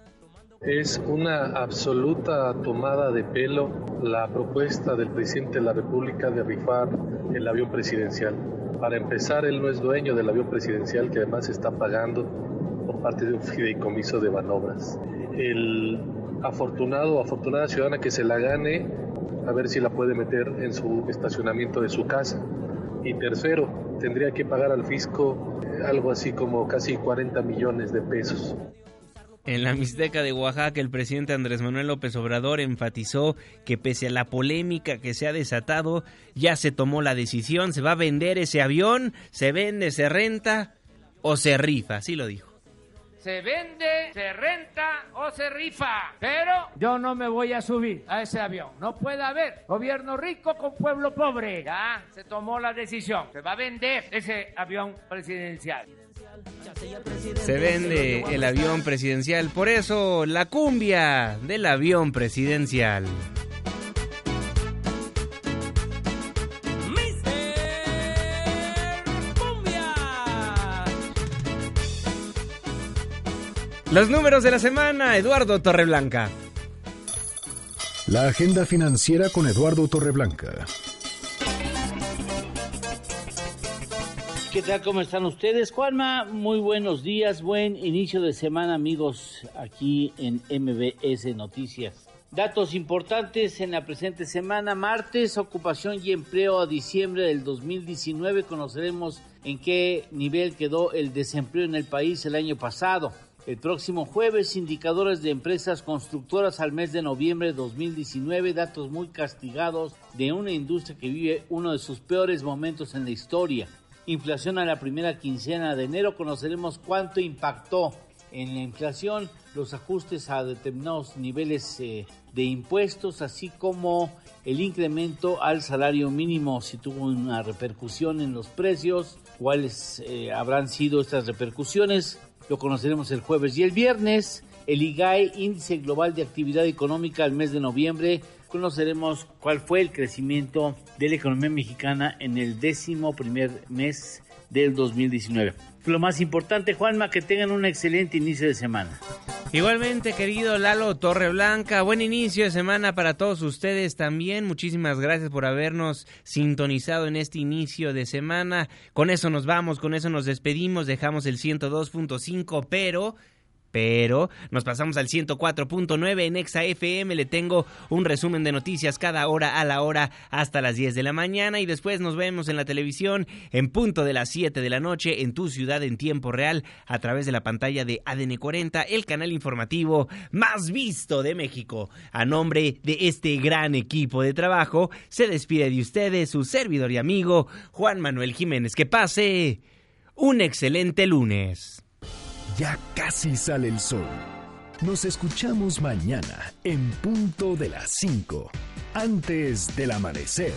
Es una absoluta tomada de pelo la propuesta del presidente de la República de rifar el avión presidencial. Para empezar, él no es dueño del avión presidencial que además está pagando por parte de un fideicomiso de manobras. El afortunado o afortunada ciudadana que se la gane, a ver si la puede meter en su estacionamiento de su casa. Y tercero, tendría que pagar al fisco algo así como casi 40 millones de pesos. En la Mixteca de Oaxaca, el presidente Andrés Manuel López Obrador enfatizó que pese a la polémica que se ha desatado, ya se tomó la decisión, se va a vender ese avión, se vende, se renta o se rifa, así lo dijo. se vende, se renta o se rifa. Pero yo no me voy a subir a ese avión. No puede haber gobierno rico con pueblo pobre. Ya se tomó la decisión. Se va a vender ese avión presidencial. Se vende el avión presidencial. Por eso, la cumbia del avión presidencial. Los números de la semana, Eduardo Torreblanca. La agenda financiera con Eduardo Torreblanca. ¿Qué tal? ¿Cómo están ustedes? Juanma, muy buenos días, buen inicio de semana amigos aquí en MBS Noticias. Datos importantes en la presente semana, martes, ocupación y empleo a diciembre del 2019, conoceremos en qué nivel quedó el desempleo en el país el año pasado. El próximo jueves, indicadores de empresas constructoras al mes de noviembre de 2019, datos muy castigados de una industria que vive uno de sus peores momentos en la historia. Inflación a la primera quincena de enero, conoceremos cuánto impactó en la inflación los ajustes a determinados niveles eh, de impuestos, así como el incremento al salario mínimo, si tuvo una repercusión en los precios, cuáles eh, habrán sido estas repercusiones lo conoceremos el jueves y el viernes. El IGAE, Índice Global de Actividad Económica al mes de noviembre, conoceremos cuál fue el crecimiento de la economía mexicana en el décimo primer mes del 2019. Lo más importante, Juanma, que tengan un excelente inicio de semana. Igualmente, querido Lalo Torreblanca, buen inicio de semana para todos ustedes también. Muchísimas gracias por habernos sintonizado en este inicio de semana. Con eso nos vamos, con eso nos despedimos, dejamos el 102.5, pero pero nos pasamos al 104.9 en Exa FM. Le tengo un resumen de noticias cada hora a la hora hasta las 10 de la mañana y después nos vemos en la televisión en punto de las 7 de la noche en tu ciudad en tiempo real a través de la pantalla de ADN 40, el canal informativo más visto de México. A nombre de este gran equipo de trabajo, se despide de ustedes su servidor y amigo Juan Manuel Jiménez. Que pase un excelente lunes. Ya casi sale el sol. Nos escuchamos mañana en punto de las 5, antes del amanecer.